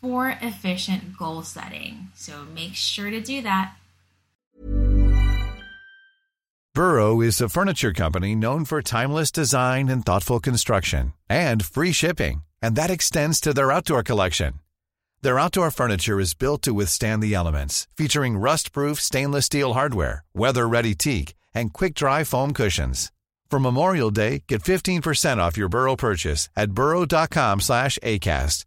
for efficient goal setting. So make sure to do that. Burrow is a furniture company known for timeless design and thoughtful construction and free shipping, and that extends to their outdoor collection. Their outdoor furniture is built to withstand the elements, featuring rust-proof stainless steel hardware, weather-ready teak, and quick-dry foam cushions. For Memorial Day, get 15% off your Burrow purchase at burrow.com slash ACAST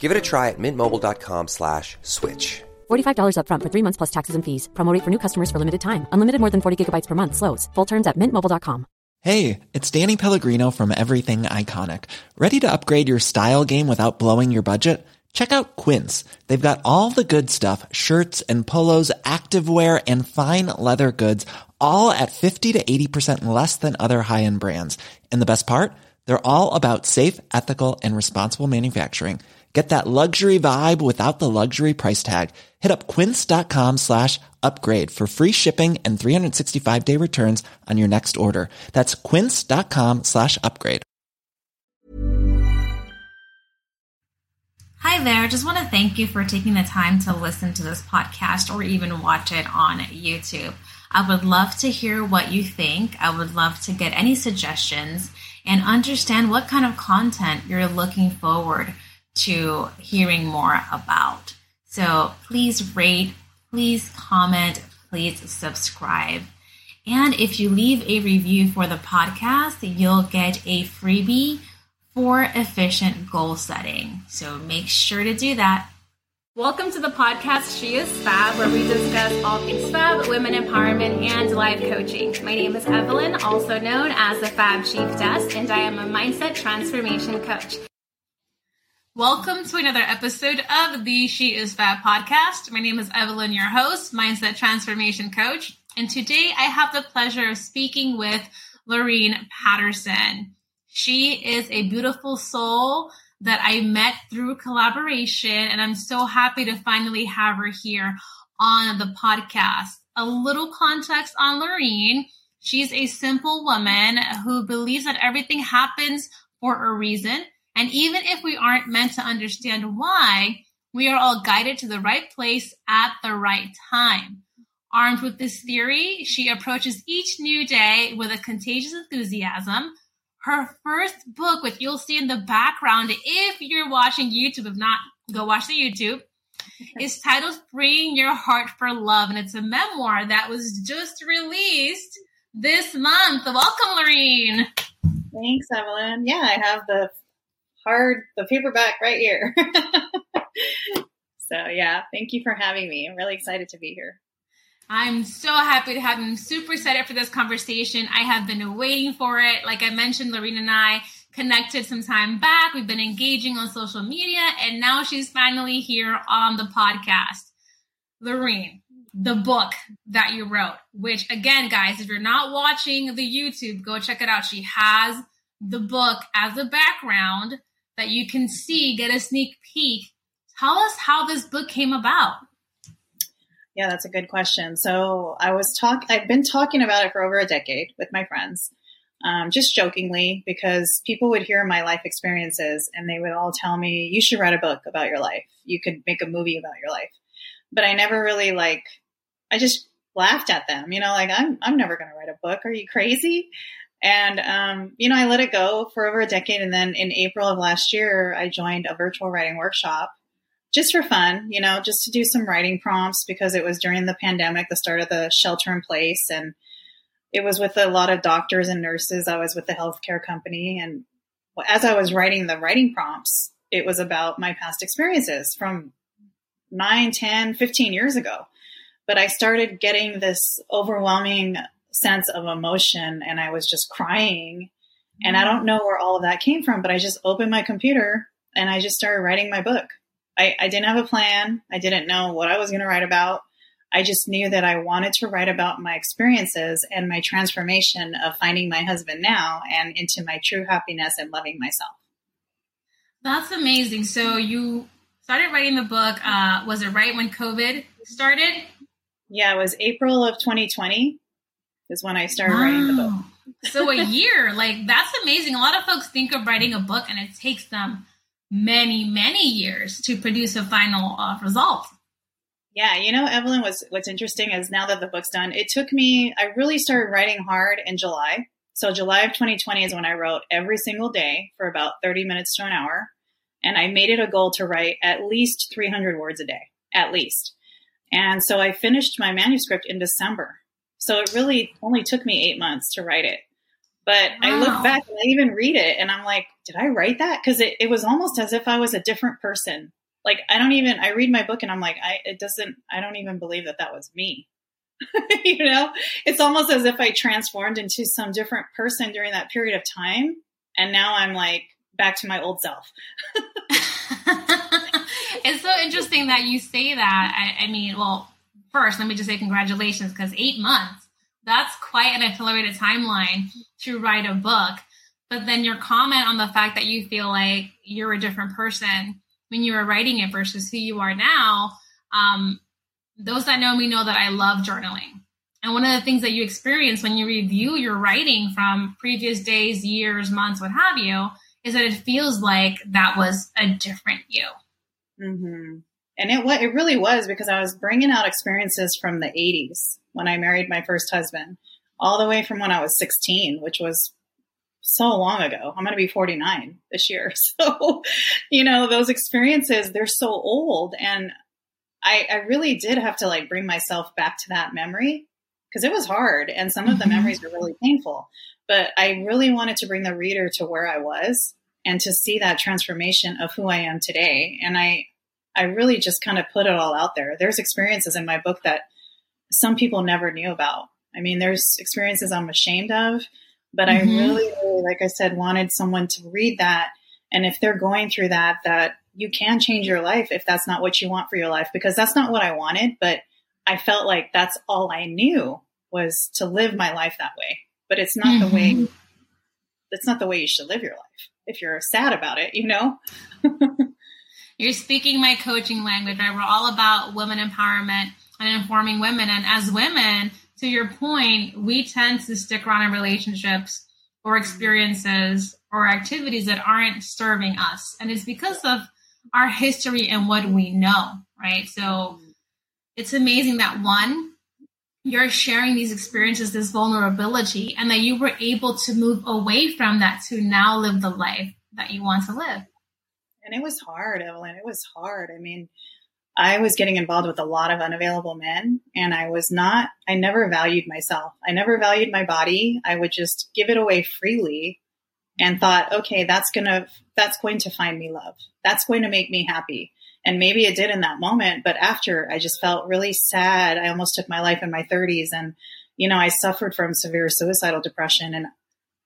Give it a try at mintmobile.com slash switch. $45 upfront for three months plus taxes and fees. Promo rate for new customers for limited time. Unlimited more than 40 gigabytes per month. Slows. Full terms at mintmobile.com. Hey, it's Danny Pellegrino from Everything Iconic. Ready to upgrade your style game without blowing your budget? Check out Quince. They've got all the good stuff, shirts and polos, activewear, and fine leather goods, all at 50 to 80% less than other high-end brands. And the best part? They're all about safe, ethical, and responsible manufacturing. Get that luxury vibe without the luxury price tag. Hit up quince.com slash upgrade for free shipping and 365 day returns on your next order. That's quince.com slash upgrade. Hi there. Just want to thank you for taking the time to listen to this podcast or even watch it on YouTube. I would love to hear what you think. I would love to get any suggestions and understand what kind of content you're looking forward to hearing more about. So please rate, please comment, please subscribe. And if you leave a review for the podcast, you'll get a freebie for efficient goal setting. So make sure to do that. Welcome to the podcast She is Fab, where we discuss all things fab, women empowerment, and life coaching. My name is Evelyn, also known as the Fab Chief Desk, and I am a mindset transformation coach. Welcome to another episode of the She is Fab podcast. My name is Evelyn, your host, mindset transformation coach. And today I have the pleasure of speaking with Lorene Patterson. She is a beautiful soul that I met through collaboration, and I'm so happy to finally have her here on the podcast. A little context on Lorene. She's a simple woman who believes that everything happens for a reason. And even if we aren't meant to understand why, we are all guided to the right place at the right time. Armed with this theory, she approaches each new day with a contagious enthusiasm, her first book, which you'll see in the background if you're watching YouTube. If not, go watch the YouTube. is titled Freeing Your Heart for Love, and it's a memoir that was just released this month. Welcome, Lorene. Thanks, Evelyn. Yeah, I have the hard, the paperback right here. so, yeah, thank you for having me. I'm really excited to be here. I'm so happy to have him. Super excited for this conversation. I have been waiting for it. Like I mentioned, Lorene and I connected some time back. We've been engaging on social media, and now she's finally here on the podcast. Lorene, the book that you wrote, which again, guys, if you're not watching the YouTube, go check it out. She has the book as a background that you can see, get a sneak peek. Tell us how this book came about. Yeah, that's a good question. So I was talk. I've been talking about it for over a decade with my friends, um, just jokingly, because people would hear my life experiences and they would all tell me, "You should write a book about your life. You could make a movie about your life." But I never really like. I just laughed at them. You know, like I'm I'm never going to write a book. Are you crazy? And um, you know, I let it go for over a decade, and then in April of last year, I joined a virtual writing workshop just for fun, you know, just to do some writing prompts because it was during the pandemic, the start of the shelter in place. And it was with a lot of doctors and nurses. I was with the healthcare company. And as I was writing the writing prompts, it was about my past experiences from 9, 10, 15 years ago. But I started getting this overwhelming sense of emotion and I was just crying. And I don't know where all of that came from, but I just opened my computer and I just started writing my book. I, I didn't have a plan. I didn't know what I was going to write about. I just knew that I wanted to write about my experiences and my transformation of finding my husband now and into my true happiness and loving myself. That's amazing. So you started writing the book. Uh, was it right when COVID started? Yeah, it was April of 2020 is when I started wow. writing the book. so a year, like that's amazing. A lot of folks think of writing a book and it takes them many, many years to produce a final uh, result. Yeah, you know, Evelyn, what's what's interesting is now that the book's done, it took me. I really started writing hard in July. So July of 2020 is when I wrote every single day for about 30 minutes to an hour, and I made it a goal to write at least 300 words a day, at least. And so I finished my manuscript in December. So it really only took me eight months to write it. But wow. I look back and I even read it and I'm like, did I write that? Because it, it was almost as if I was a different person. Like I don't even I read my book and I'm like, I it doesn't I don't even believe that that was me. you know, it's almost as if I transformed into some different person during that period of time. And now I'm like back to my old self. it's so interesting that you say that. I, I mean, well, first, let me just say congratulations because eight months, that's quite an accelerated timeline to write a book. But then your comment on the fact that you feel like you're a different person when you were writing it versus who you are now, um, those that know me know that I love journaling. And one of the things that you experience when you review your writing from previous days, years, months, what have you, is that it feels like that was a different you. Mm-hmm. And it what it really was because I was bringing out experiences from the 80s when I married my first husband, all the way from when I was 16, which was so long ago. I'm going to be 49 this year. So, you know, those experiences, they're so old. And I, I really did have to like bring myself back to that memory because it was hard. And some of the mm-hmm. memories were really painful. But I really wanted to bring the reader to where I was and to see that transformation of who I am today. And I, I really just kind of put it all out there. There's experiences in my book that some people never knew about. I mean, there's experiences I'm ashamed of, but mm-hmm. I really, really, like I said, wanted someone to read that. And if they're going through that, that you can change your life if that's not what you want for your life, because that's not what I wanted. But I felt like that's all I knew was to live my life that way. But it's not mm-hmm. the way, mm-hmm. it's not the way you should live your life if you're sad about it, you know? you're speaking my coaching language, right? We're all about women empowerment and informing women. And as women, to your point, we tend to stick around in relationships or experiences or activities that aren't serving us. And it's because of our history and what we know, right? So it's amazing that one, you're sharing these experiences, this vulnerability, and that you were able to move away from that to now live the life that you want to live. And it was hard, Evelyn. It was hard. I mean, I was getting involved with a lot of unavailable men and I was not, I never valued myself. I never valued my body. I would just give it away freely and thought, okay, that's going to, that's going to find me love. That's going to make me happy. And maybe it did in that moment, but after I just felt really sad. I almost took my life in my 30s and, you know, I suffered from severe suicidal depression and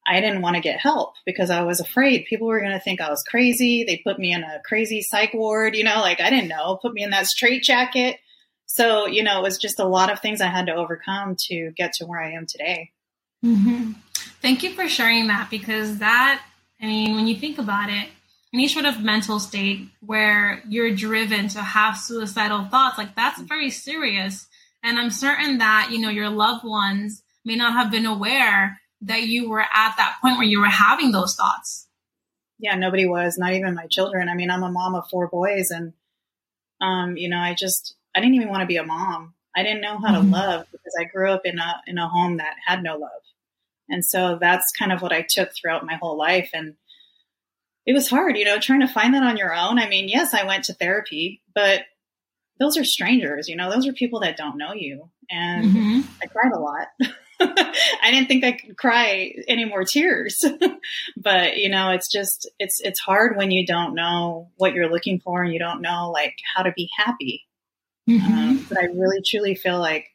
I didn't want to get help because I was afraid people were going to think I was crazy. They put me in a crazy psych ward, you know, like I didn't know, put me in that straight jacket. So, you know, it was just a lot of things I had to overcome to get to where I am today. Mm-hmm. Thank you for sharing that because that, I mean, when you think about it, any sort of mental state where you're driven to have suicidal thoughts, like that's very serious. And I'm certain that, you know, your loved ones may not have been aware that you were at that point where you were having those thoughts? Yeah, nobody was, not even my children. I mean, I'm a mom of four boys and um, you know, I just I didn't even want to be a mom. I didn't know how mm-hmm. to love because I grew up in a in a home that had no love. And so that's kind of what I took throughout my whole life and it was hard, you know, trying to find that on your own. I mean, yes, I went to therapy, but those are strangers, you know, those are people that don't know you. And mm-hmm. I cried a lot. I didn't think I could cry any more tears. but, you know, it's just it's it's hard when you don't know what you're looking for and you don't know like how to be happy. Mm-hmm. Um, but I really truly feel like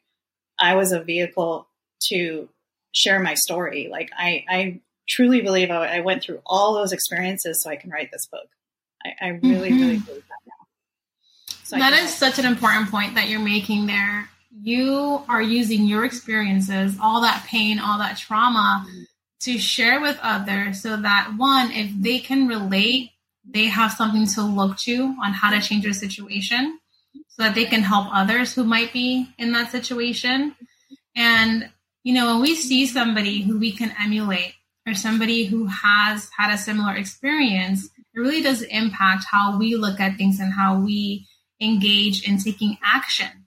I was a vehicle to share my story. Like I, I truly believe I, I went through all those experiences so I can write this book. I, I really, mm-hmm. really believe that now. So that is such an important point that you're making there. You are using your experiences, all that pain, all that trauma, to share with others so that one, if they can relate, they have something to look to on how to change their situation so that they can help others who might be in that situation. And, you know, when we see somebody who we can emulate or somebody who has had a similar experience, it really does impact how we look at things and how we engage in taking action.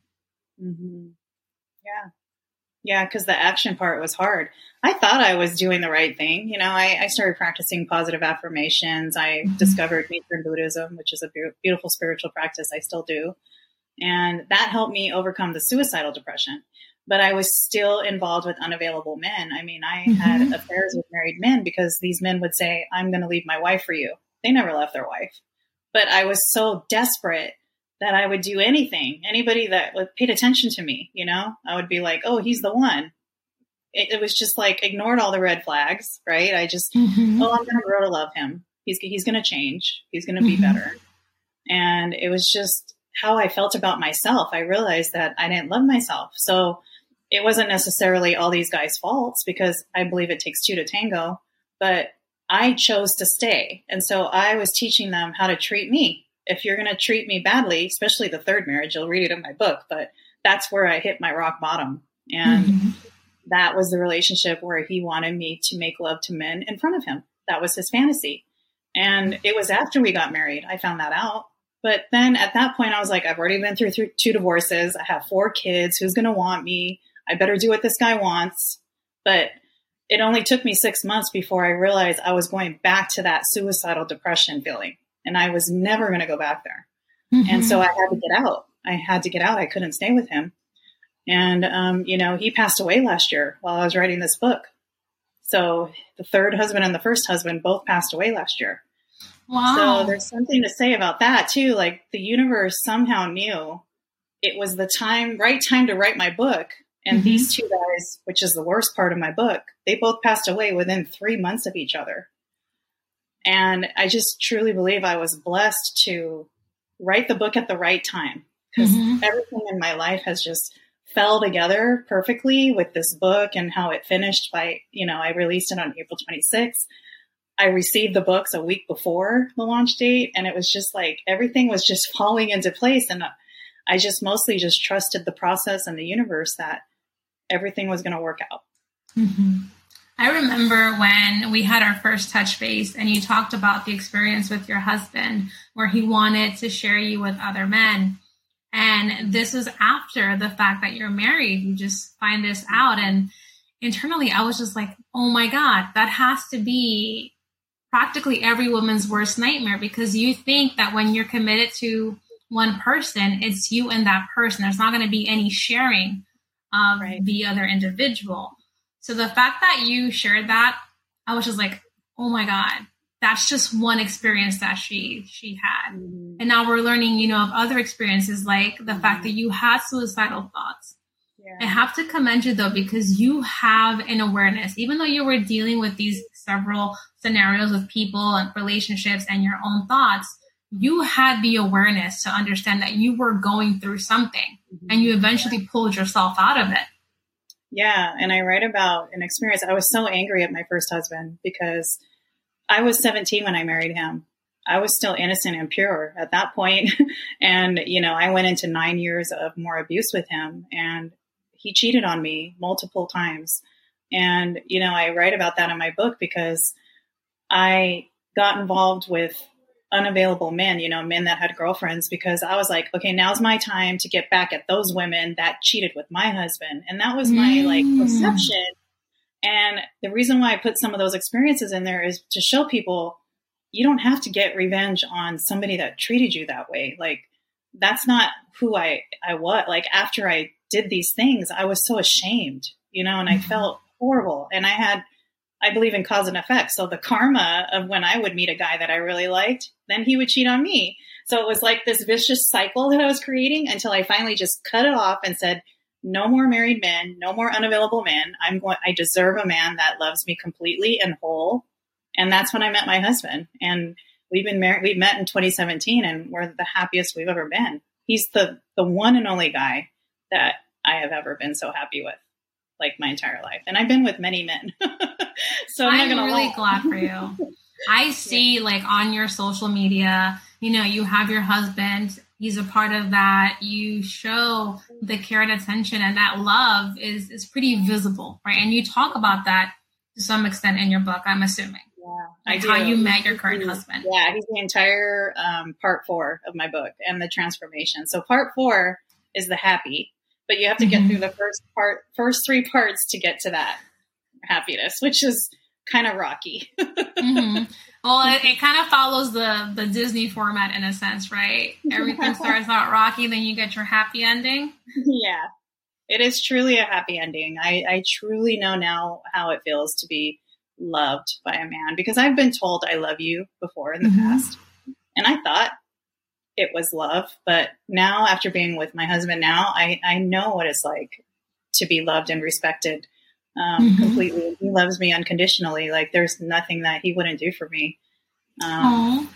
Mm-hmm. Yeah. Yeah, because the action part was hard. I thought I was doing the right thing. You know, I, I started practicing positive affirmations. I mm-hmm. discovered Nichiren Buddhism, which is a be- beautiful spiritual practice I still do. And that helped me overcome the suicidal depression but I was still involved with unavailable men. I mean, I mm-hmm. had affairs with married men because these men would say, I'm going to leave my wife for you. They never left their wife. But I was so desperate that I would do anything. Anybody that paid attention to me, you know, I would be like, oh, he's the one. It, it was just like ignored all the red flags, right? I just, mm-hmm. oh, I'm going to grow to love him. He's, he's going to change. He's going to be mm-hmm. better. And it was just how I felt about myself. I realized that I didn't love myself. So it wasn't necessarily all these guys' faults because I believe it takes two to tango, but I chose to stay. And so I was teaching them how to treat me. If you're going to treat me badly, especially the third marriage, you'll read it in my book, but that's where I hit my rock bottom. And mm-hmm. that was the relationship where he wanted me to make love to men in front of him. That was his fantasy. And it was after we got married, I found that out. But then at that point, I was like, I've already been through, through two divorces. I have four kids. Who's going to want me? I better do what this guy wants. But it only took me six months before I realized I was going back to that suicidal depression feeling. And I was never going to go back there. Mm-hmm. And so I had to get out. I had to get out. I couldn't stay with him. And, um, you know, he passed away last year while I was writing this book. So the third husband and the first husband both passed away last year. Wow. So there's something to say about that too. Like the universe somehow knew it was the time, right time to write my book and mm-hmm. these two guys, which is the worst part of my book, they both passed away within three months of each other. And I just truly believe I was blessed to write the book at the right time because mm-hmm. everything in my life has just fell together perfectly with this book and how it finished by, you know, I released it on April 26th. I received the books a week before the launch date and it was just like everything was just falling into place. And I just mostly just trusted the process and the universe that everything was going to work out. Mm-hmm. I remember when we had our first touch base and you talked about the experience with your husband where he wanted to share you with other men. And this was after the fact that you're married. You just find this out. And internally, I was just like, oh my God, that has to be practically every woman's worst nightmare because you think that when you're committed to one person, it's you and that person. There's not going to be any sharing of right. the other individual. So the fact that you shared that, I was just like, oh my God, that's just one experience that she she had. Mm-hmm. And now we're learning, you know, of other experiences like the mm-hmm. fact that you had suicidal thoughts. Yeah. I have to commend you though, because you have an awareness, even though you were dealing with these several scenarios with people and relationships and your own thoughts, you had the awareness to understand that you were going through something mm-hmm. and you eventually pulled yourself out of it. Yeah. And I write about an experience. I was so angry at my first husband because I was 17 when I married him. I was still innocent and pure at that point. and, you know, I went into nine years of more abuse with him and he cheated on me multiple times. And, you know, I write about that in my book because I got involved with unavailable men, you know, men that had girlfriends, because I was like, okay, now's my time to get back at those women that cheated with my husband. And that was my mm. like perception. And the reason why I put some of those experiences in there is to show people you don't have to get revenge on somebody that treated you that way. Like that's not who I I was. Like after I did these things, I was so ashamed, you know, and I mm-hmm. felt horrible. And I had I believe in cause and effect. So the karma of when I would meet a guy that I really liked, then he would cheat on me. So it was like this vicious cycle that I was creating until I finally just cut it off and said, no more married men, no more unavailable men. I'm going, I deserve a man that loves me completely and whole. And that's when I met my husband. And we've been married, we met in 2017 and we're the happiest we've ever been. He's the, the one and only guy that I have ever been so happy with, like my entire life. And I've been with many men. so I'm, I'm really lie. glad for you. I see yeah. like on your social media, you know, you have your husband he's a part of that you show the care and attention and that love is is pretty visible right and you talk about that to some extent in your book i'm assuming yeah, like how you met your current husband. Yeah, he's the entire um, part four of my book and the transformation. So part four is the happy, but you have to get mm-hmm. through the first part, first three parts to get to that happiness, which is kind of rocky. mm-hmm. Well, it, it, kind of follows the the Disney format in a sense, right? Everything starts out rocky, then you get your happy ending. Yeah, it is truly a happy ending. I, I truly know now how it feels to be loved by a man because I've been told I love you before in the mm-hmm. past, and I thought it was love, but now after being with my husband now, I I know what it's like to be loved and respected um, mm-hmm. completely. He loves me unconditionally. Like there's nothing that he wouldn't do for me. Um,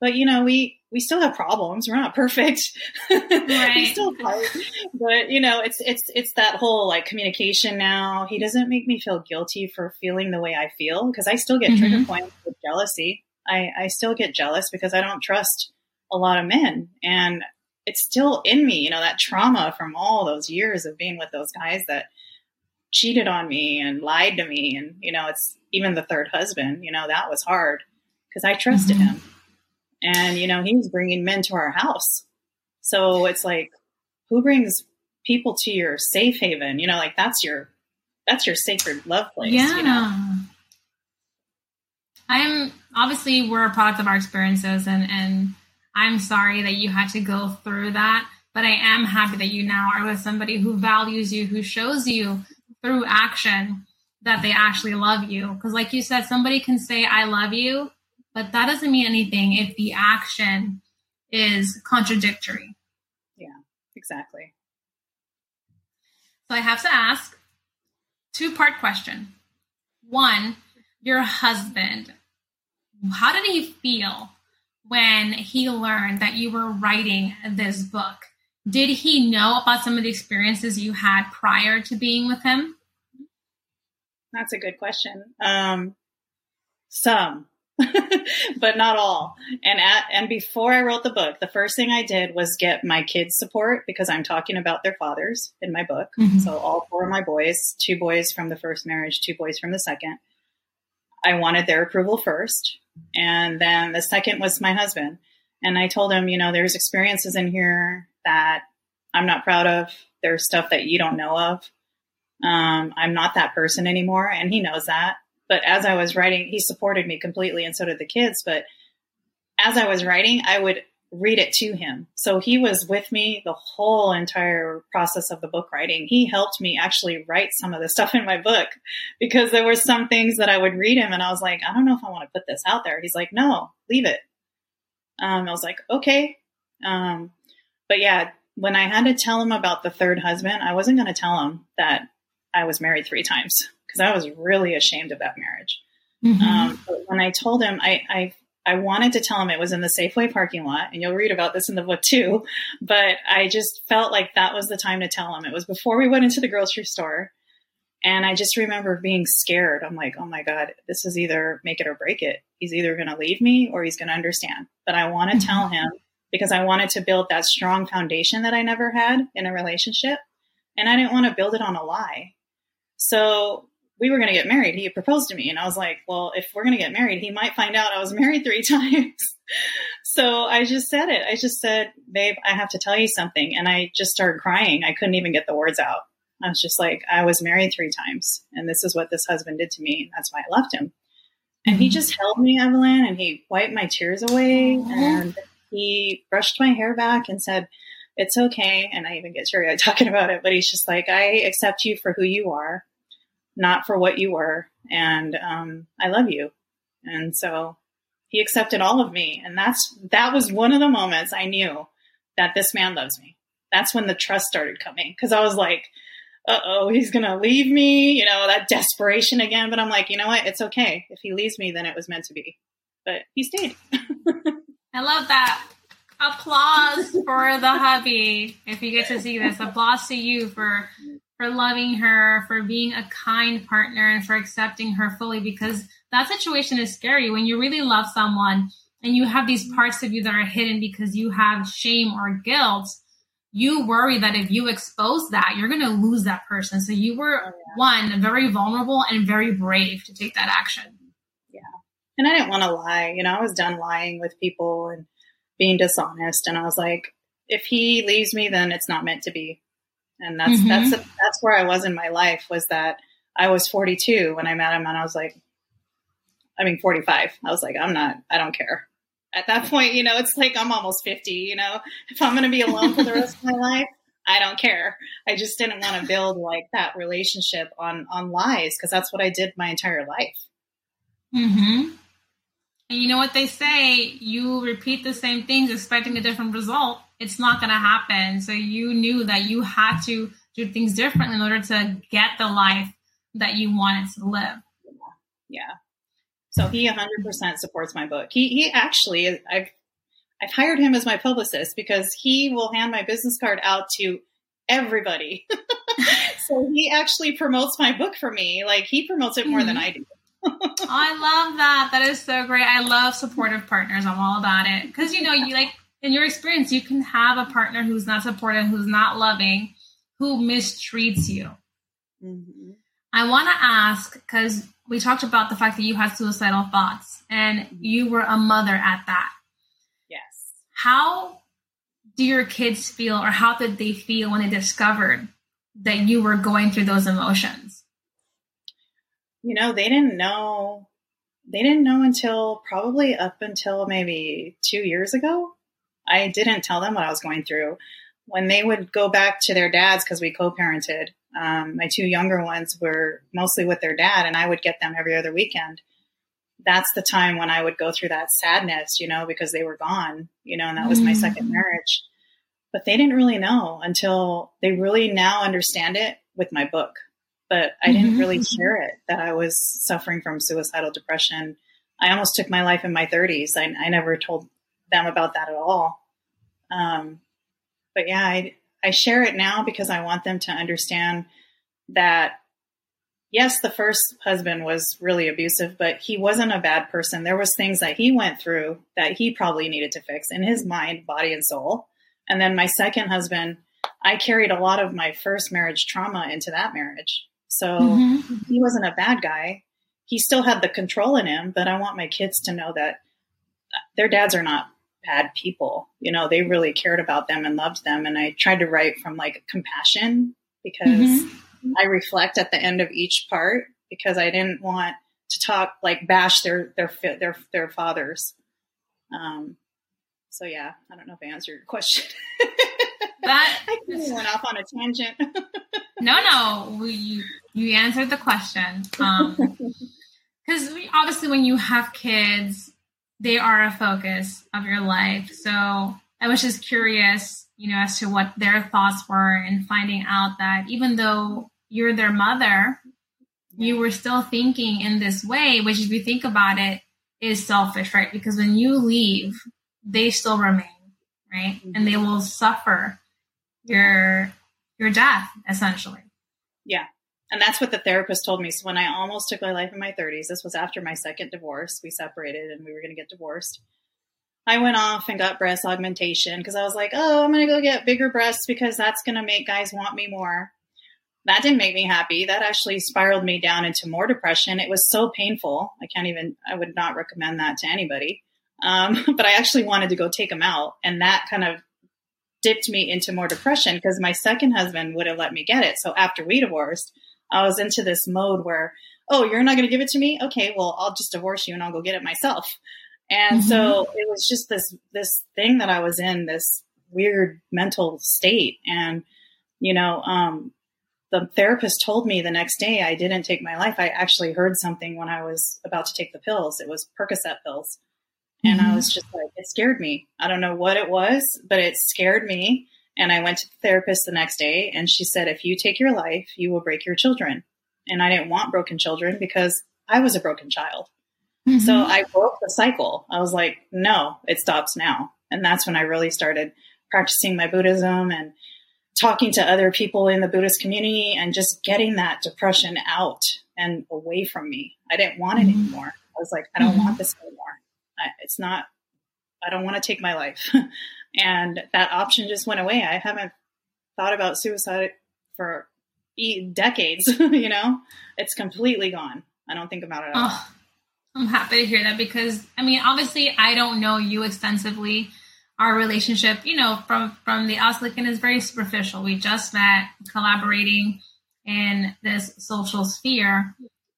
but you know, we we still have problems. We're not perfect. Right. we still fight. But you know, it's it's it's that whole like communication now. He doesn't make me feel guilty for feeling the way I feel because I still get mm-hmm. trigger points with jealousy. I, I still get jealous because I don't trust a lot of men. And it's still in me, you know, that trauma from all those years of being with those guys that cheated on me and lied to me. And, you know, it's even the third husband, you know, that was hard because I trusted mm-hmm. him. And, you know, he was bringing men to our house. So it's like, who brings people to your safe haven? You know, like that's your, that's your sacred love place. Yeah. You know? I'm obviously we're a product of our experiences and, and I'm sorry that you had to go through that, but I am happy that you now are with somebody who values you, who shows you through action that they actually love you. Because, like you said, somebody can say, I love you, but that doesn't mean anything if the action is contradictory. Yeah, exactly. So I have to ask two part question. One, your husband, how did he feel when he learned that you were writing this book? Did he know about some of the experiences you had prior to being with him? That's a good question. Um, some, but not all. And at, and before I wrote the book, the first thing I did was get my kids' support because I'm talking about their fathers in my book. Mm-hmm. So all four of my boys, two boys from the first marriage, two boys from the second. I wanted their approval first. And then the second was my husband. And I told him, you know, there's experiences in here that I'm not proud of. There's stuff that you don't know of. Um, I'm not that person anymore, and he knows that. But as I was writing, he supported me completely, and so did the kids. But as I was writing, I would read it to him. So he was with me the whole entire process of the book writing. He helped me actually write some of the stuff in my book because there were some things that I would read him and I was like, I don't know if I want to put this out there. He's like, no, leave it. Um, I was like, okay. Um, but yeah, when I had to tell him about the third husband, I wasn't going to tell him that I was married three times because I was really ashamed of that marriage. Mm-hmm. Um, but when I told him, I, I I wanted to tell him it was in the Safeway parking lot, and you'll read about this in the book too. But I just felt like that was the time to tell him. It was before we went into the grocery store. And I just remember being scared. I'm like, oh my God, this is either make it or break it. He's either going to leave me or he's going to understand. But I want to mm-hmm. tell him because I wanted to build that strong foundation that I never had in a relationship. And I didn't want to build it on a lie. So we were going to get married. He proposed to me, and I was like, well, if we're going to get married, he might find out I was married three times. so I just said it. I just said, babe, I have to tell you something. And I just started crying. I couldn't even get the words out. I was just like, I was married three times, and this is what this husband did to me. And that's why I left him. And he mm-hmm. just held me, Evelyn, and he wiped my tears away and he brushed my hair back and said, It's okay. And I even get teary eyed talking about it, but he's just like, I accept you for who you are, not for what you were. And um, I love you. And so he accepted all of me. And that's that was one of the moments I knew that this man loves me. That's when the trust started coming. Cause I was like, uh oh, he's going to leave me, you know, that desperation again. But I'm like, you know what? It's okay. If he leaves me, then it was meant to be. But he stayed. I love that. Applause for the hubby. If you get to see this, applause to you for for loving her, for being a kind partner, and for accepting her fully. Because that situation is scary when you really love someone and you have these parts of you that are hidden because you have shame or guilt you worry that if you expose that, you're going to lose that person. So you were oh, one very vulnerable and very brave to take that action. And I didn't want to lie. You know, I was done lying with people and being dishonest. And I was like, if he leaves me, then it's not meant to be. And that's, mm-hmm. that's, that's where I was in my life was that I was 42 when I met him and I was like, I mean, 45. I was like, I'm not, I don't care at that point, you know, it's like I'm almost 50, you know, if I'm going to be alone for the rest of my life, I don't care. I just didn't want to build like that relationship on, on lies because that's what I did my entire life. Mm-hmm. And you know what they say, you repeat the same things expecting a different result. It's not going to happen. So you knew that you had to do things differently in order to get the life that you wanted to live. Yeah. So he 100% supports my book. He he actually I've I've hired him as my publicist because he will hand my business card out to everybody. so he actually promotes my book for me. Like he promotes it more mm-hmm. than I do. I love that. That is so great. I love supportive partners. I'm all about it. Because you know, you like in your experience, you can have a partner who's not supportive, who's not loving, who mistreats you. Mm-hmm. I want to ask because we talked about the fact that you had suicidal thoughts and mm-hmm. you were a mother at that. Yes. How do your kids feel or how did they feel when they discovered that you were going through those emotions? You know, they didn't know they didn't know until probably up until maybe 2 years ago. I didn't tell them what I was going through. When they would go back to their dads because we co-parented, um, my two younger ones were mostly with their dad, and I would get them every other weekend. That's the time when I would go through that sadness, you know, because they were gone, you know, and that was my mm. second marriage. But they didn't really know until they really now understand it with my book. But I didn't mm-hmm. really share it that I was suffering from suicidal depression. I almost took my life in my 30s. I, I never told them about that at all. Um, but yeah, I, I share it now because I want them to understand that yes, the first husband was really abusive, but he wasn't a bad person. There was things that he went through that he probably needed to fix in his mind, body, and soul. And then my second husband, I carried a lot of my first marriage trauma into that marriage. So mm-hmm. he wasn't a bad guy. He still had the control in him, but I want my kids to know that their dads are not bad people. You know, they really cared about them and loved them. And I tried to write from like compassion because mm-hmm. I reflect at the end of each part because I didn't want to talk like bash their their their their fathers. Um, so yeah, I don't know if I answered your question. that I just went off on a tangent. no, no, we, you answered the question. Um, because obviously, when you have kids, they are a focus of your life. So I was just curious, you know, as to what their thoughts were and finding out that even though you're their mother, you were still thinking in this way, which if you think about it is selfish, right? Because when you leave, they still remain, right? Mm-hmm. And they will suffer your your death essentially. Yeah. And that's what the therapist told me. So when I almost took my life in my 30s, this was after my second divorce. We separated and we were going to get divorced. I went off and got breast augmentation because I was like, oh, I'm going to go get bigger breasts because that's going to make guys want me more. That didn't make me happy. That actually spiraled me down into more depression. It was so painful. I can't even, I would not recommend that to anybody. Um, but I actually wanted to go take them out. And that kind of dipped me into more depression because my second husband would have let me get it. So after we divorced, I was into this mode where oh, you're not going to give it to me? Okay, well, I'll just divorce you and I'll go get it myself. And mm-hmm. so it was just this this thing that I was in this weird mental state and you know um the therapist told me the next day I didn't take my life. I actually heard something when I was about to take the pills. It was Percocet pills. And mm-hmm. I was just like, it scared me. I don't know what it was, but it scared me. And I went to the therapist the next day and she said, if you take your life, you will break your children. And I didn't want broken children because I was a broken child. Mm-hmm. So I broke the cycle. I was like, no, it stops now. And that's when I really started practicing my Buddhism and talking to other people in the Buddhist community and just getting that depression out and away from me. I didn't want it mm-hmm. anymore. I was like, I don't mm-hmm. want this anymore. It's not, I don't want to take my life. and that option just went away. I haven't thought about suicide for decades, you know, it's completely gone. I don't think about it at all. I'm happy to hear that because, I mean, obviously, I don't know you extensively our relationship, you know, from from the outside is very superficial. We just met, collaborating in this social sphere,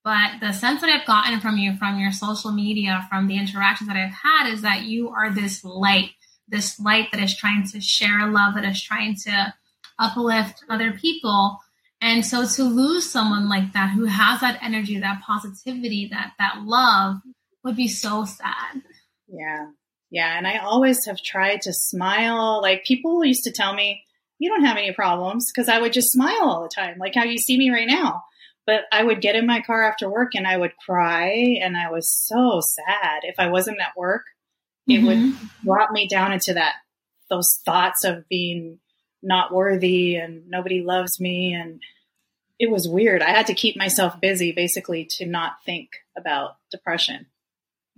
but the sense that I've gotten from you, from your social media, from the interactions that I've had, is that you are this light, this light that is trying to share love, that is trying to uplift other people. And so to lose someone like that who has that energy, that positivity, that that love would be so sad. Yeah. Yeah. And I always have tried to smile. Like people used to tell me, you don't have any problems because I would just smile all the time, like how you see me right now. But I would get in my car after work and I would cry and I was so sad. If I wasn't at work, it mm-hmm. would drop me down into that, those thoughts of being not worthy and nobody loves me. And it was weird. I had to keep myself busy basically to not think about depression.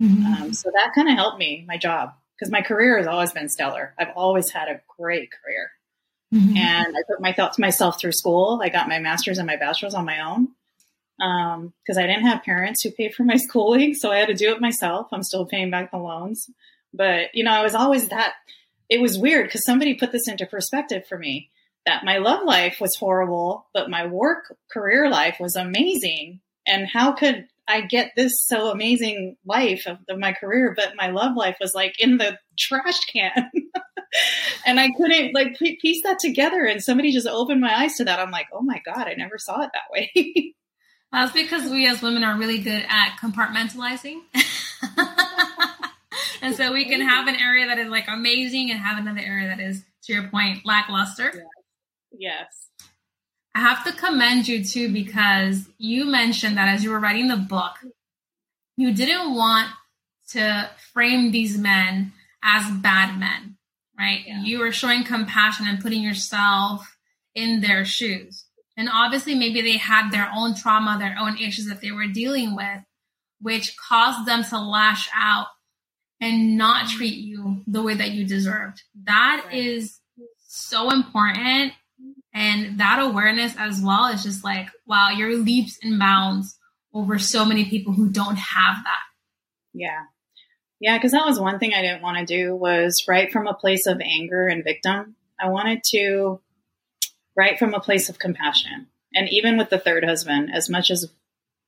Mm-hmm. Um, so that kind of helped me, my job, because my career has always been stellar. I've always had a great career. Mm-hmm. And I put my thoughts myself through school. I got my master's and my bachelor's on my own because um, I didn't have parents who paid for my schooling. So I had to do it myself. I'm still paying back the loans. But, you know, I was always that. It was weird because somebody put this into perspective for me that my love life was horrible, but my work career life was amazing. And how could I get this so amazing life of, of my career, but my love life was like in the trash can. and I couldn't like piece that together. And somebody just opened my eyes to that. I'm like, oh my God, I never saw it that way. That's because we as women are really good at compartmentalizing. and so we can have an area that is like amazing and have another area that is, to your point, lackluster. Yes. yes. I have to commend you too because you mentioned that as you were writing the book, you didn't want to frame these men as bad men, right? Yeah. You were showing compassion and putting yourself in their shoes. And obviously, maybe they had their own trauma, their own issues that they were dealing with, which caused them to lash out and not treat you the way that you deserved. That right. is so important and that awareness as well is just like, wow, you're leaps and bounds over so many people who don't have that. Yeah. Yeah, because that was one thing I didn't want to do was write from a place of anger and victim. I wanted to write from a place of compassion. And even with the third husband, as much as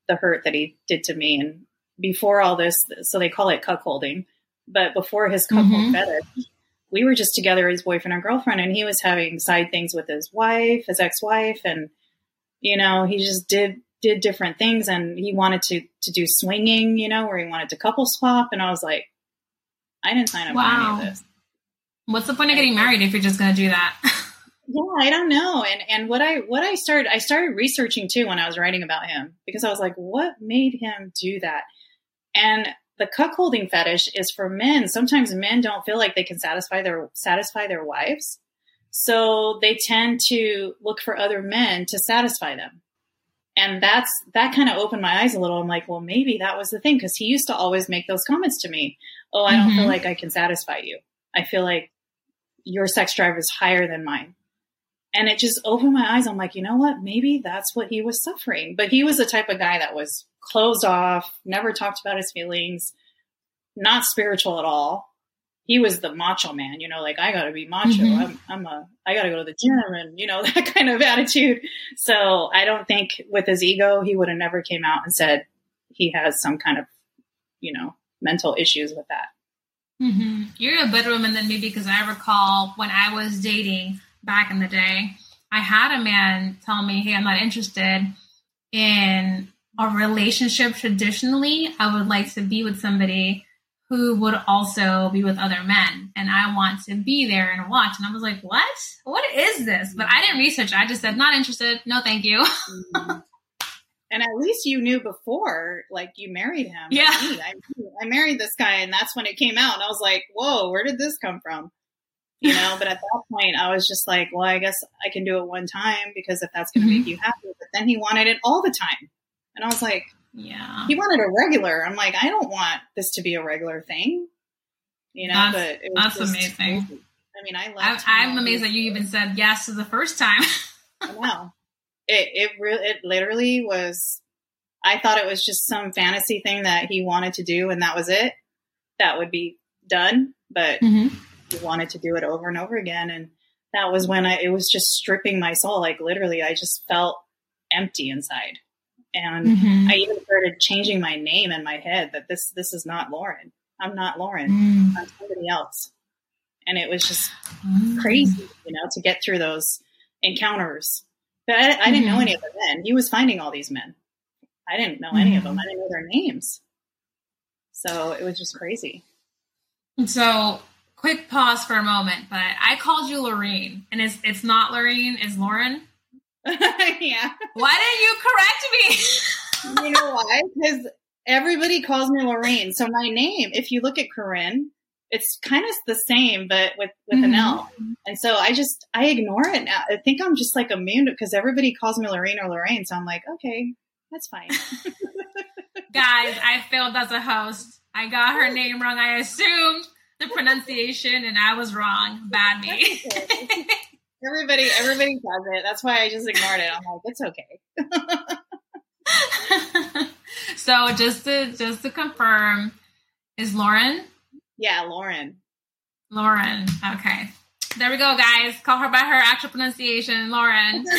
the hurt that he did to me and before all this, so they call it cuckolding, but before his cuckold mm-hmm. fetish, we were just together as boyfriend and girlfriend and he was having side things with his wife his ex-wife and you know he just did did different things and he wanted to to do swinging you know where he wanted to couple swap and i was like i didn't sign up wow. for any of this what's the point of getting married if you're just going to do that yeah i don't know and and what i what i started i started researching too when i was writing about him because i was like what made him do that and the cuckolding fetish is for men. Sometimes men don't feel like they can satisfy their satisfy their wives. So they tend to look for other men to satisfy them. And that's that kind of opened my eyes a little. I'm like, well, maybe that was the thing because he used to always make those comments to me. Oh, I don't mm-hmm. feel like I can satisfy you. I feel like your sex drive is higher than mine. And it just opened my eyes. I'm like, you know what? Maybe that's what he was suffering. But he was the type of guy that was closed off, never talked about his feelings, not spiritual at all. he was the macho man, you know, like I got to be macho. Mhm. I'm, I'm a, I got to go to the gym, and you know that kind of attitude. So I don't think with his ego, he would have never came out and said he has some kind of, you know, mental issues with that. hmm You're a better woman than me because I recall when I was dating back in the day, I had a man tell me, "Hey, I'm not interested in a relationship traditionally. I would like to be with somebody who would also be with other men, and I want to be there and watch." And I was like, "What? What is this?" But I didn't research. I just said, "Not interested. No, thank you." Mm-hmm. and at least you knew before, like you married him. Yeah. Like. I, I married this guy, and that's when it came out, and I was like, "Whoa, where did this come from?" You know. but at that point, I was just like, "Well, I guess I can do it one time because if that's going to Mhm. make you happy." But then he wanted it all the time, and I was like, yeah. he wanted a regular. I'm like, I don't want this to be a regular thing, you know. That's- but it was that's amazing. crazy. I mean, I I, left. I'm amazed that you even said yes to the first time. I know. It it really it literally was. I thought it was just some fantasy thing that he wanted to do, and that was it. That would be done, but mm-hmm. Wanted to do it over and over again, and that was when I. It was just stripping my soul. Like literally, I just felt empty inside, and Mm-hmm. I even started changing my name in my head. That this this is not Lauren. I'm not Lauren. Mm-hmm. I'm somebody else. And it was just crazy, you know, to get through those encounters. But I, I didn't know Mhm. any of the men. He was finding all these men. I didn't know any of them. I didn't know their names. So it was just crazy. And So, quick pause for a moment, but I called you Lorene, and it's it's not Lorene, it's Lauren. yeah. Why didn't you correct me? You know why? Because everybody calls me Lorraine. So my name, if you look at Corinne, it's kind of the same, but with, with an Mhm. L. And so I just, I ignore it now. I think I'm just like immune because everybody calls me Lorraine or Lorraine. So I'm like, okay, that's fine. Guys, I failed as a host. I got her name wrong. I assumed the pronunciation, and I was wrong. Bad me. everybody, everybody does it. That's why I just ignored it. I'm like, it's okay. so, just to just to confirm, is Lauren? Yeah, Lauren. Lauren. Okay. There we go, guys. Call her by her actual pronunciation, Lauren.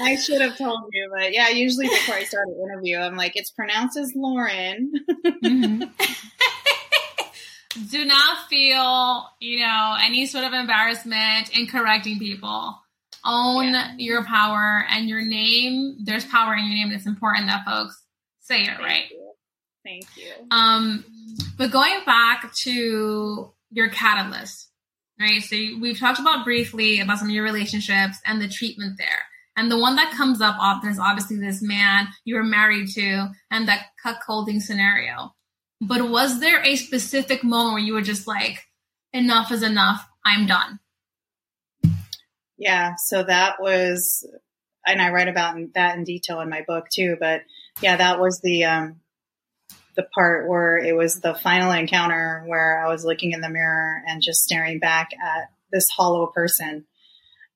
I should have told you, but yeah, usually before I start an interview, I'm like, it's pronounced as Lauren. Mhm. Do not feel, you know, any sort of embarrassment in correcting people. Own Yeah. your power and your name. There's power in your name. It's important that folks say it Thank right. you. Thank you. Um, but going back to your catalyst, right? So we've talked about briefly about some of your relationships and the treatment there. And the one that comes up often is obviously this man you were married to and that cuckolding scenario. But was there a specific moment where you were just like, enough is enough, I'm done? Yeah, so that was, and I write about that in detail in my book too. But yeah, that was the um, the part where it was the final encounter where I was looking in the mirror and just staring back at this hollow person.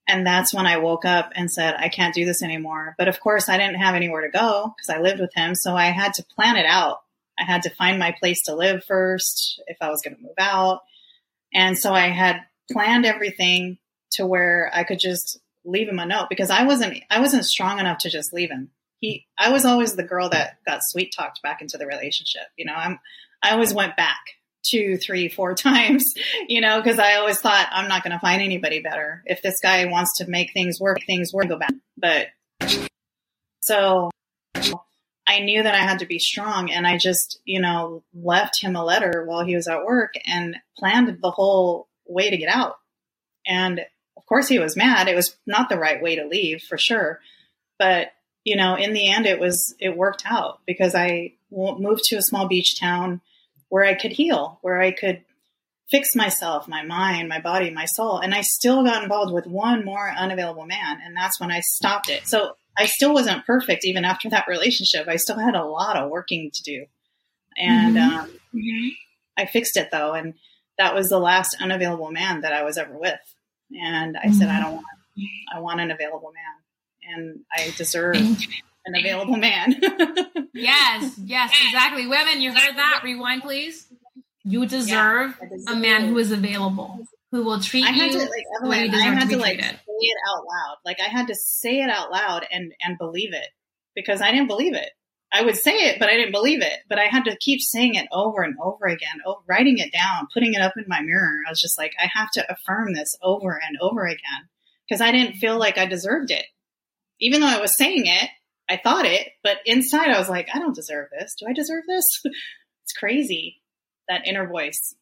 And that's when I woke up and said, I can't do this anymore. But of course, I didn't have anywhere to go because I lived with him. So I had to plan it out. I had to find my place to live first if I was going to move out. And so I had planned everything to where I could just leave him a note because I wasn't I wasn't strong enough to just leave him. He I was always the girl that got sweet talked back into the relationship. You know, I'm I always went back two, three, four times, you know, because I always thought I'm not gonna find anybody better. If this guy wants to make things work, things work go back. But so I knew that I had to be strong and I just, you know, left him a letter while he was at work and planned the whole way to get out. And of course he was mad. It was not the right way to leave for sure. But, you know, in the end it was, it worked out because I moved to a small beach town where I could heal, where I could fix myself, my mind, my body, my soul. And I still got involved with one more unavailable man. And that's when I stopped it. So I still wasn't perfect even after that relationship. I still had a lot of working to do. And Mhm. um, I fixed it though. And that was the last unavailable man that I was ever with. And I said, I don't want, I want an available man. And I deserve an available man. Yes, yes, exactly. Women, you heard that? Rewind, please. You deserve I deserve a man it. who is available, who will treat I had you to like you I had to to like treated. say it out loud. Like I had to say it out loud and and believe it because I didn't believe it. I would say it, but I didn't believe it. But I had to keep saying it over and over again, over, writing it down, putting it up in my mirror. I was just like, I have to affirm this over and over again because I didn't feel like I deserved it. Even though I was saying it, I thought it, but inside I was like, I don't deserve this. Do I deserve this? it's crazy. That inner voice.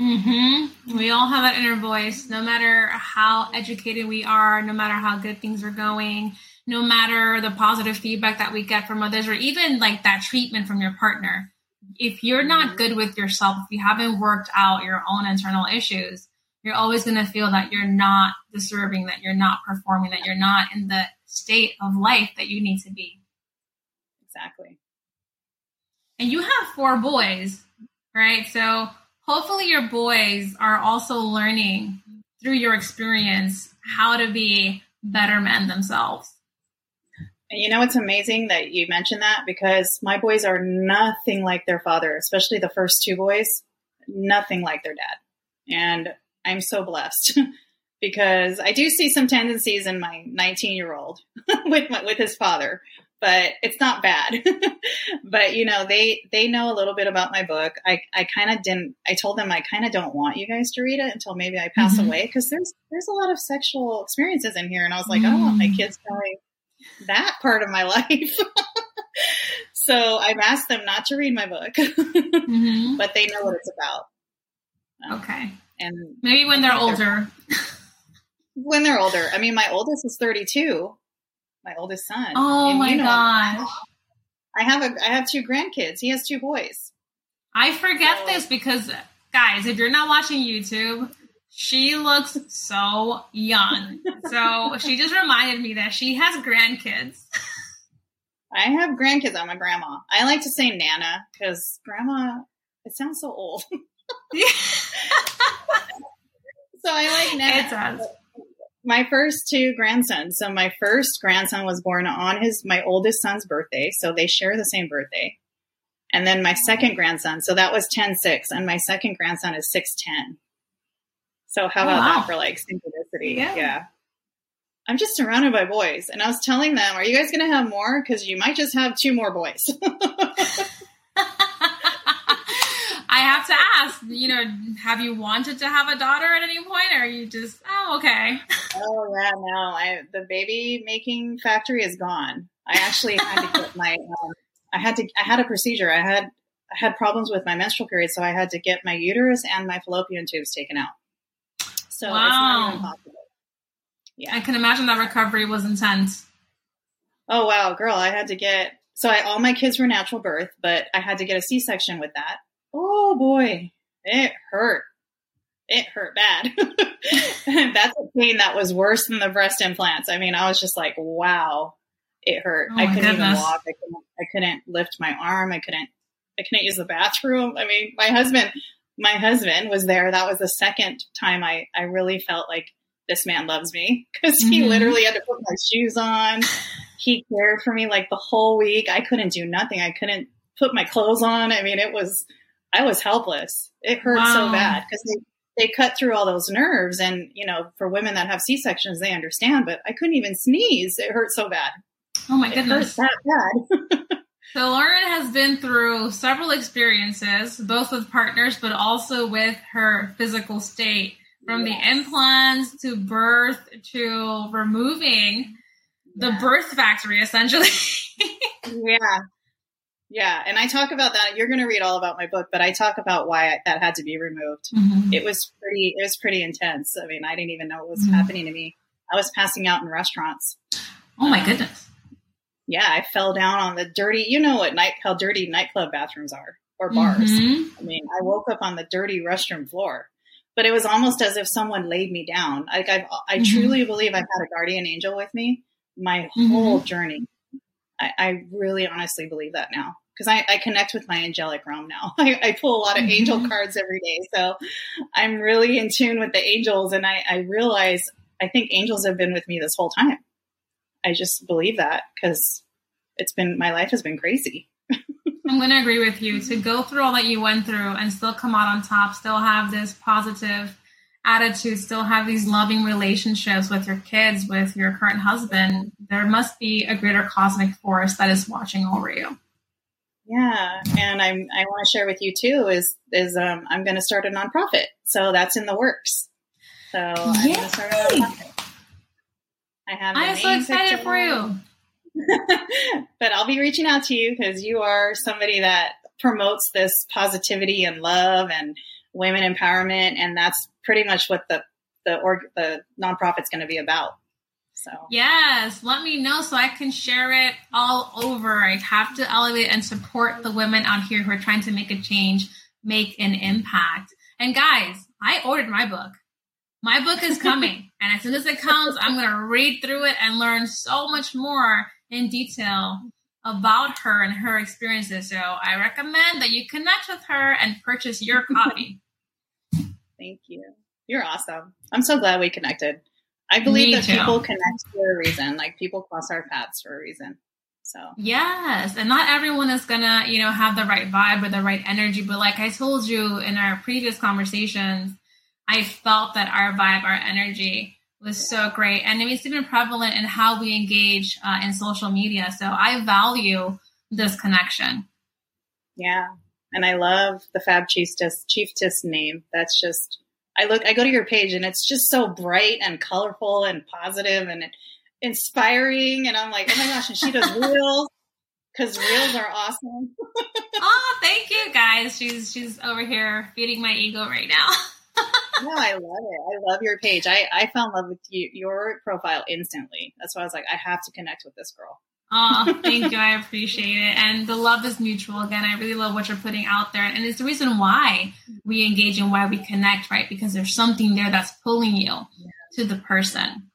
Mm-hmm. We all have that inner voice, no matter how educated we are, no matter how good things are going, no matter the positive feedback that we get from others, or even like that treatment from your partner. If you're not good with yourself, if you haven't worked out your own internal issues, you're always going to feel that you're not deserving, that you're not performing, that you're not in the state of life that you need to be. Exactly. And you have four boys, right? So hopefully your boys are also learning through your experience how to be better men themselves. And you know, it's amazing that you mentioned that because my boys are nothing like their father, especially the first two boys, nothing like their dad. And I'm so blessed because I do see some tendencies in my 19 year old with with his father, but it's not bad. but you know, they they know a little bit about my book. I I kind of didn't. I told them I kind of don't want you guys to read it until maybe I pass Mhm. away because there's there's a lot of sexual experiences in here, and I was like, I don't want my Mm. kids knowing that part of my life. so I've asked them not to read my book, Mhm. but they know what it's about. Um, Okay. And Maybe when they're older. when they're older, I mean, my oldest is 32, my oldest son. Oh And my you know, gosh. I have a, I have two grandkids. He has two boys. I forget So- this because, guys, if you're not watching YouTube, she looks so young. So she just reminded me that she has grandkids. I have grandkids. I'm a grandma. I like to say Nana because grandma, it sounds so old. so I like Nana. It does. My first two grandsons. So my first grandson was born on his my oldest son's birthday, so they share the same birthday. And then my second grandson, so that was 10-6, and my second grandson is 6'10. So how Oh, about wow. that for like synchronicity? Yeah. Yeah. I'm just surrounded by boys. And I was telling them, are you guys gonna have more? Because you might just have two more boys. I have to ask, you know, have you wanted to have a daughter at any point, or are you just, oh, okay? Oh yeah, no. I the baby making factory is gone. I actually had to get my um, I had to I had a procedure. I had I had problems with my menstrual period, so I had to get my uterus and my fallopian tubes taken out. So it's not even Wow. possible. Yeah. I can imagine that recovery was intense. Oh wow, girl, I had to get so I all my kids were natural birth, but I had to get a C section with that. Oh boy, it hurt. It hurt bad. That's a pain that was worse than the breast implants. I mean, I was just like, wow, it hurt. Oh I couldn't even walk. I couldn't. I couldn't lift my arm. I couldn't. I couldn't use the bathroom. I mean, my husband, my husband was there. That was the second time I I really felt like this man loves me because he Mhm. literally had to put my shoes on. He cared for me like the whole week. I couldn't do nothing. I couldn't put my clothes on. I mean, it was I was helpless. It hurt so bad because they they cut through all those nerves, and you know, for women that have C sections, they understand. But I couldn't even sneeze. It hurt so bad. Oh my It goodness. hurt that bad. So Lauren has been through several experiences, both with partners, but also with her physical state, from Yes. the implants to birth to removing the Yeah. birth factory, essentially. yeah. Yeah, and I talk about that. You're going to read all about my book, but I talk about why that had to be removed. It was pretty. It was pretty intense. I mean, I didn't even know what was Mhm. happening to me. I was passing out in restaurants. oh my goodness. Yeah, I fell down on the dirty. You know what night how dirty nightclub bathrooms are or bars. Mhm. I mean, I woke up on the dirty restroom floor, but it was almost as if someone laid me down. Like I, I Mhm. truly believe I've had a guardian angel with me my Mhm. whole journey. I, I really honestly believe that now because I, I connect with my angelic realm now. I, I pull a lot of angel Mhm. cards every day, so I'm really in tune with the angels, and I, I realize I think angels have been with me this whole time. I just believe that because it's been my life has been crazy. I'm going to agree with you. To go through all that you went through and still come out on top, still have this positive attitude, still have these loving relationships with your kids, with your current husband, there must be a greater cosmic force that is watching over you. Yeah, and I'm I want to share with you too is is um, I'm going to start a nonprofit, so that's in the works. So Yay! I'm going to start a nonprofit. I have. I'm so excited for you. but I'll be reaching out to you because you are somebody that promotes this positivity and love and women empowerment, and that's pretty much what the the org the nonprofit's going to be about. So yes, let me know so I can share it all over. I have to elevate and support the women out here who are trying to make a change, make an impact. And guys, I ordered my book. My book is coming, and as soon as it comes, I'm going to read through it and learn so much more in detail about her and her experiences. So I recommend that you connect with her and purchase your copy. Thank you. You're awesome. I'm so glad we connected. I believe Me that too. people connect for a reason. Like people cross our paths for a reason. So yes, and not everyone is gonna, you know, have the right vibe or the right energy. But like I told you in our previous conversations, I felt that our vibe, our energy was so great. And it's even prevalent in how we engage uh, in social media. So I value this connection. Yeah. And I love the Fab Chiefess, Chiefess name. That's just, I look, I go to your page and it's just so bright and colorful and positive and inspiring. And I'm like, oh my gosh, and she does reels because reels are awesome. oh, thank you guys. She's, she's over here feeding my ego right now. no, I love it. I love your page. I, I fell in love with you, your profile instantly. That's why I was like, I have to connect with this girl. Oh, thank you. I appreciate it. And the love is mutual. Again, I really love what you're putting out there. And it's the reason why we engage and why we connect, right? Because there's something there that's pulling you yeah. to the person.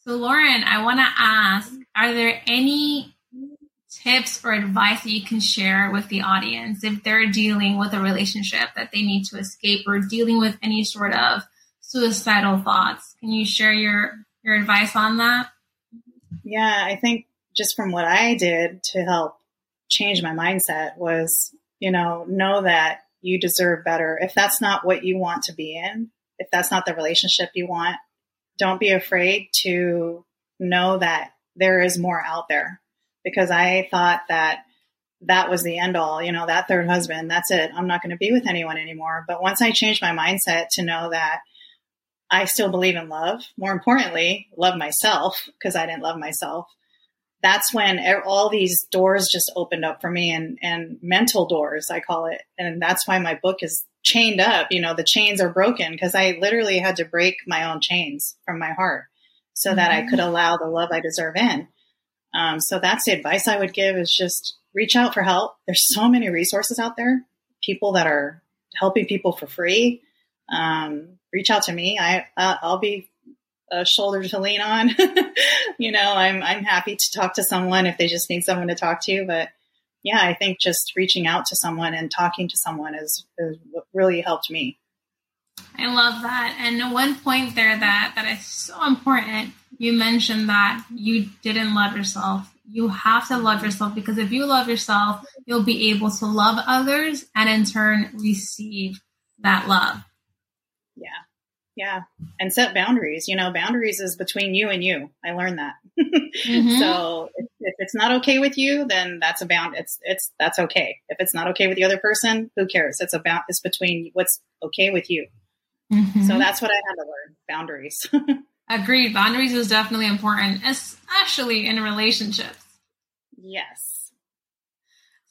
So, Lauren, I want to ask Are there any tips or advice that you can share with the audience if they're dealing with a relationship that they need to escape or dealing with any sort of suicidal thoughts? Can you share your your advice on that? Yeah, I think just from what I did to help change my mindset was, you know, know that you deserve better. If that's not what you want to be in, if that's not the relationship you want, don't be afraid to know that there is more out there because I thought that that was the end all, you know, that third husband, that's it. I'm not going to be with anyone anymore. But once I changed my mindset to know that I still believe in love, more importantly, love myself because I didn't love myself. That's when all these doors just opened up for me and, and mental doors, I call it. And that's why my book is chained up. You know, the chains are broken because I literally had to break my own chains from my heart so mm-hmm. that I could allow the love I deserve in. Um, so that's the advice I would give is just reach out for help. There's so many resources out there, people that are helping people for free. Um, reach out to me. I, uh, I'll be Uh, a shoulder to lean on. you know, I'm, I'm happy to talk to someone if they just need someone to talk to, but yeah, I think just reaching out to someone and talking to someone is, is really helped me. I love that. And one point there that, that is so important you mentioned that you didn't love yourself. You have to love yourself because if you love yourself, you'll be able to love others and in turn receive that love. Yeah. And set boundaries. You know, boundaries is between you and you. I learned that. mm-hmm. So if, if, it's not okay with you, then that's a bound. It's, it's, that's okay. If it's not okay with the other person, who cares? It's about, it's between what's okay with you. Mm-hmm. So that's what I had to learn boundaries. Agreed. Boundaries is definitely important, especially in relationships. Yes.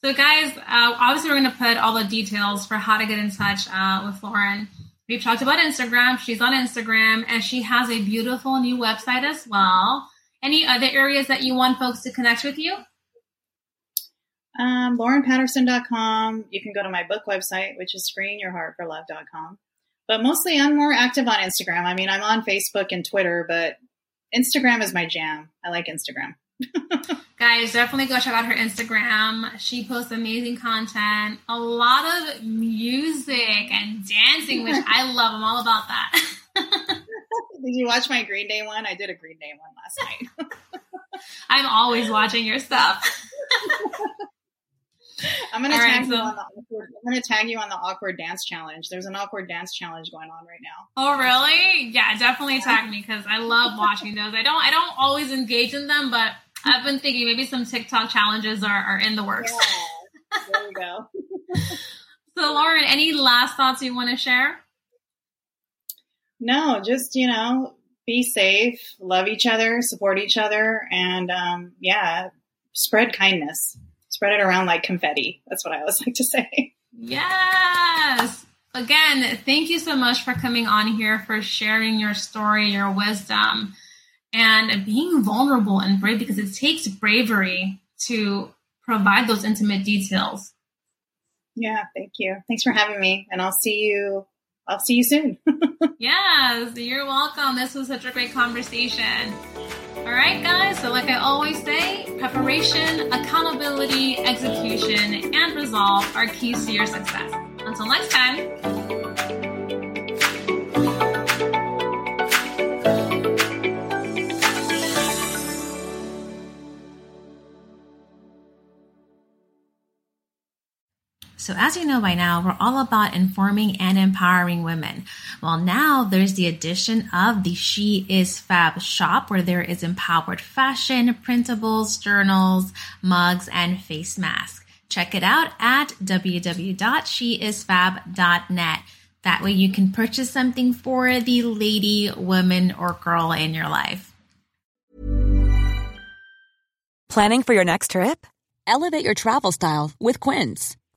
So, guys, uh, obviously, we're going to put all the details for how to get in touch uh, with Lauren. We've talked about Instagram. She's on Instagram, and she has a beautiful new website as well. Any other areas that you want folks to connect with you? Um, LaurenPatterson.com. You can go to my book website, which is freeingyourheartforlove.com but mostly I'm more active on Instagram. I mean, I'm on Facebook and Twitter, but Instagram is my jam. I like Instagram. Guys, definitely go check out her Instagram. She posts amazing content, a lot of music and dancing, which I love. I'm all about that. did you watch my Green Day one? I did a Green Day one last night. I'm always watching your stuff. I'm gonna All right, tag you so- on the awkward, I'm gonna tag you on the awkward dance challenge. There's an awkward dance challenge going on right now. Oh, really? Yeah, definitely tag me because I love watching those. I don't, I don't always engage in them, but I've been thinking maybe some TikTok challenges are, are in the works. Yeah. there you go. So, Lauren, any last thoughts you want to share? No, just you know, be safe, love each other, support each other, and um, yeah, spread kindness. Spread it around like confetti. That's what I always like to say. Yes. Again, thank you so much for coming on here, for sharing your story, your wisdom, and being vulnerable and brave because it takes bravery to provide those intimate details. Yeah, thank you. Thanks for having me, and I'll see you. I'll see you soon. Yes, you're welcome. This was such a great conversation. All right, guys. So, like I always say, preparation, accountability, execution, and resolve are keys to your success. Until next time. So, as you know by now, we're all about informing and empowering women. Well, now there's the addition of the She Is Fab shop where there is empowered fashion, printables, journals, mugs, and face masks. Check it out at www.sheisfab.net. That way you can purchase something for the lady, woman, or girl in your life. Planning for your next trip? Elevate your travel style with Quince.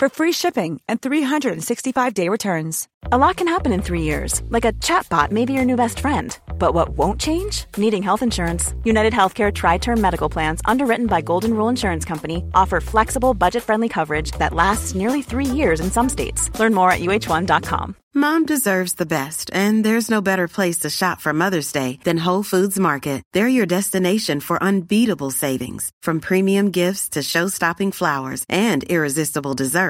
for free shipping and 365-day returns. A lot can happen in three years, like a chatbot may be your new best friend. But what won't change? Needing health insurance. United Healthcare Tri-Term Medical Plans, underwritten by Golden Rule Insurance Company, offer flexible, budget-friendly coverage that lasts nearly three years in some states. Learn more at uhone.com. Mom deserves the best, and there's no better place to shop for Mother's Day than Whole Foods Market. They're your destination for unbeatable savings, from premium gifts to show-stopping flowers and irresistible desserts.